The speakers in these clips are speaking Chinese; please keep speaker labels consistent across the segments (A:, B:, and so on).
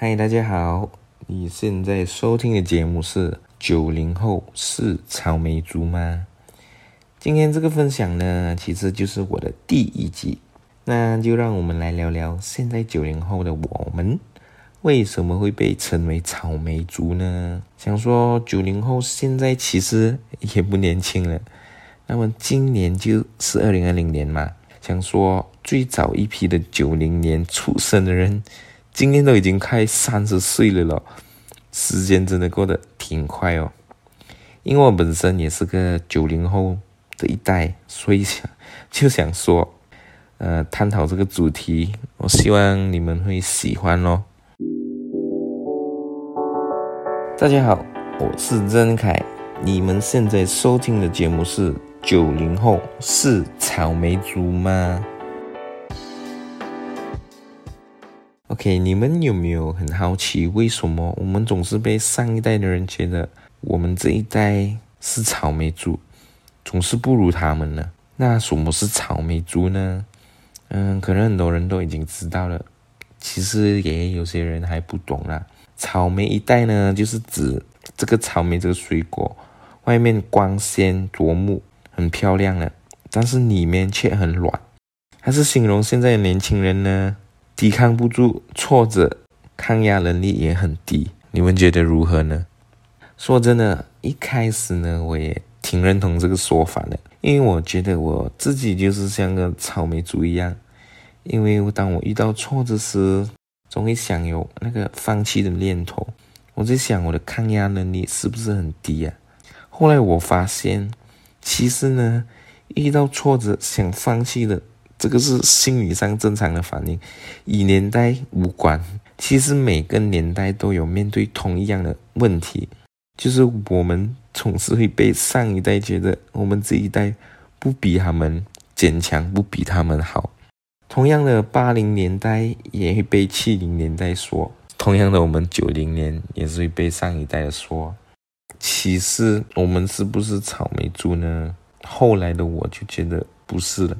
A: 嗨，大家好！你现在收听的节目是《九零后是草莓族吗》？今天这个分享呢，其实就是我的第一集。那就让我们来聊聊，现在九零后的我们为什么会被称为草莓族呢？想说九零后现在其实也不年轻了。那么今年就是二零二零年嘛，想说最早一批的九零年出生的人，今年都已经快三十岁了咯，时间真的过得挺快哦。因为我本身也是个九零后的一代，所以想就想说，呃，探讨这个主题，我希望你们会喜欢哦。大家好，我是曾凯，你们现在收听的节目是。九零后是草莓族吗你们有没有很好奇，为什么我们总是被上一代的人觉得我们这一代是草莓族，总是不如他们呢？那什么是草莓族呢？嗯，可能很多人都已经知道了，其实也有些人还不懂啦。草莓一代呢，就是指这个草莓这个水果，外面光鲜夺目。很漂亮了，但是里面却很软，还是形容现在的年轻人呢？抵抗不住挫折，抗压能力也很低。你们觉得如何呢？说真的，一开始呢，我也挺认同这个说法的，因为我觉得我自己就是像个草莓族一样。因为当我遇到挫折时，总会想有那个放弃的念头。我在想，我的抗压能力是不是很低啊？后来我发现。其实呢，遇到挫折想放弃的，这个是心理上正常的反应，与年代无关。其实每个年代都有面对同一样的问题，就是我们总是会被上一代觉得我们这一代不比他们坚强，不比他们好。同样的，八零年代也会被七零年代说，同样的，我们九零年也是会被上一代说。其实我们是不是草莓族呢？后来的我就觉得不是了。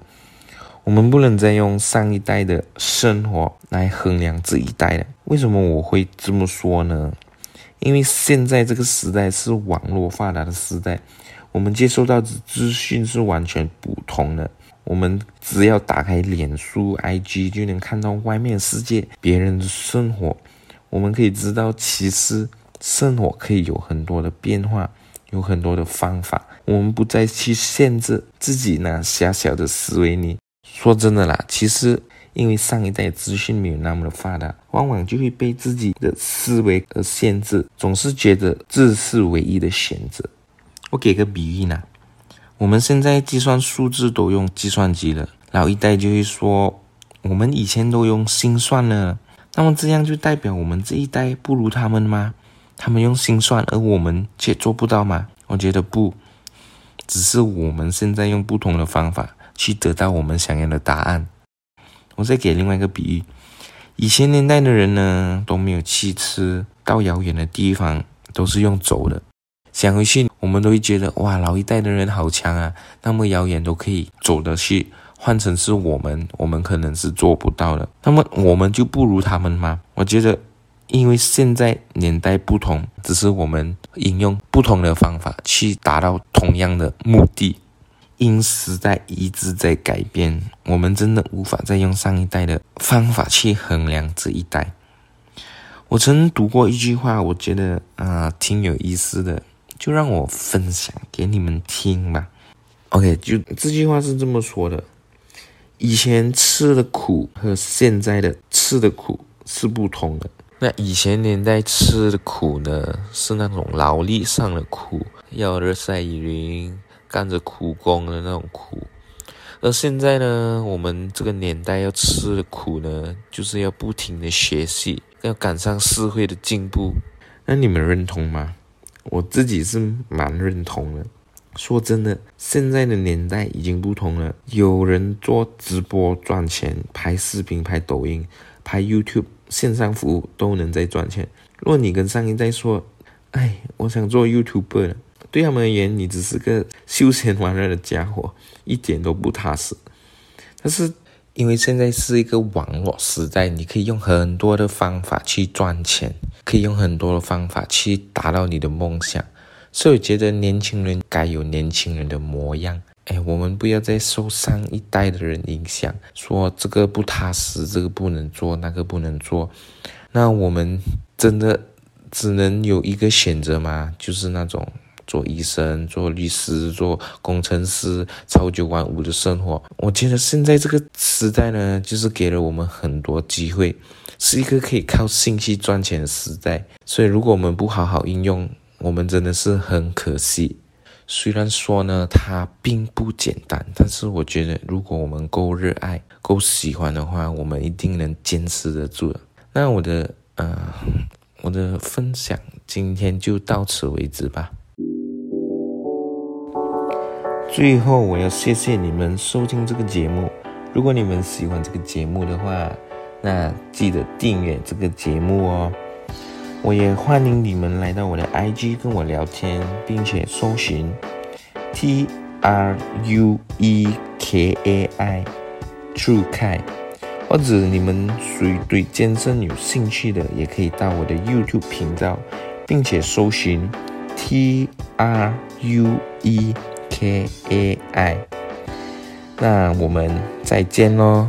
A: 我们不能再用上一代的生活来衡量这一代了。为什么我会这么说呢？因为现在这个时代是网络发达的时代，我们接收到的资讯是完全不同的。我们只要打开脸书、IG，就能看到外面世界别人的生活。我们可以知道，其实。生活可以有很多的变化，有很多的方法，我们不再去限制自己那狭小的思维里。说真的啦，其实因为上一代资讯没有那么的发达，往往就会被自己的思维而限制，总是觉得这是唯一的选择。我给个比喻呢，我们现在计算数字都用计算机了，老一代就会说我们以前都用心算呢，那么这样就代表我们这一代不如他们吗？他们用心算，而我们却做不到吗？我觉得不，只是我们现在用不同的方法去得到我们想要的答案。我再给另外一个比喻：以前年代的人呢都没有汽车，到遥远的地方都是用走的。想回去，我们都会觉得哇，老一代的人好强啊，那么遥远都可以走得去。换成是我们，我们可能是做不到的。那么我们就不如他们吗？我觉得。因为现在年代不同，只是我们应用不同的方法去达到同样的目的。因时代一直在改变，我们真的无法再用上一代的方法去衡量这一代。我曾读过一句话，我觉得啊挺有意思的，就让我分享给你们听吧。OK，就这句话是这么说的：以前吃的苦和现在的吃的苦是不同的。那以前年代吃的苦呢，是那种劳力上的苦，要日晒雨淋，干着苦工的那种苦。而现在呢，我们这个年代要吃的苦呢，就是要不停的学习，要赶上社会的进步。那你们认同吗？我自己是蛮认同的。说真的，现在的年代已经不同了，有人做直播赚钱，拍视频、拍抖音、拍 YouTube。线上服务都能在赚钱。如果你跟上一代说：“哎，我想做 YouTuber 对他们而言，你只是个休闲玩乐的家伙，一点都不踏实。但是因为现在是一个网络时代，你可以用很多的方法去赚钱，可以用很多的方法去达到你的梦想。所以我觉得年轻人该有年轻人的模样。哎，我们不要再受上一代的人影响，说这个不踏实，这个不能做，那个不能做。那我们真的只能有一个选择吗？就是那种。做医生、做律师、做工程师，朝九晚五的生活。我觉得现在这个时代呢，就是给了我们很多机会，是一个可以靠信息赚钱的时代。所以，如果我们不好好应用，我们真的是很可惜。虽然说呢，它并不简单，但是我觉得，如果我们够热爱、够喜欢的话，我们一定能坚持得住的。那我的呃，我的分享今天就到此为止吧。最后，我要谢谢你们收听这个节目。如果你们喜欢这个节目的话，那记得订阅这个节目哦。我也欢迎你们来到我的 IG 跟我聊天，并且搜寻 T R U E K A I True Kai，或者你们属于对健身有兴趣的，也可以到我的 YouTube 频道，并且搜寻 T R U E。K A I，那我们再见喽。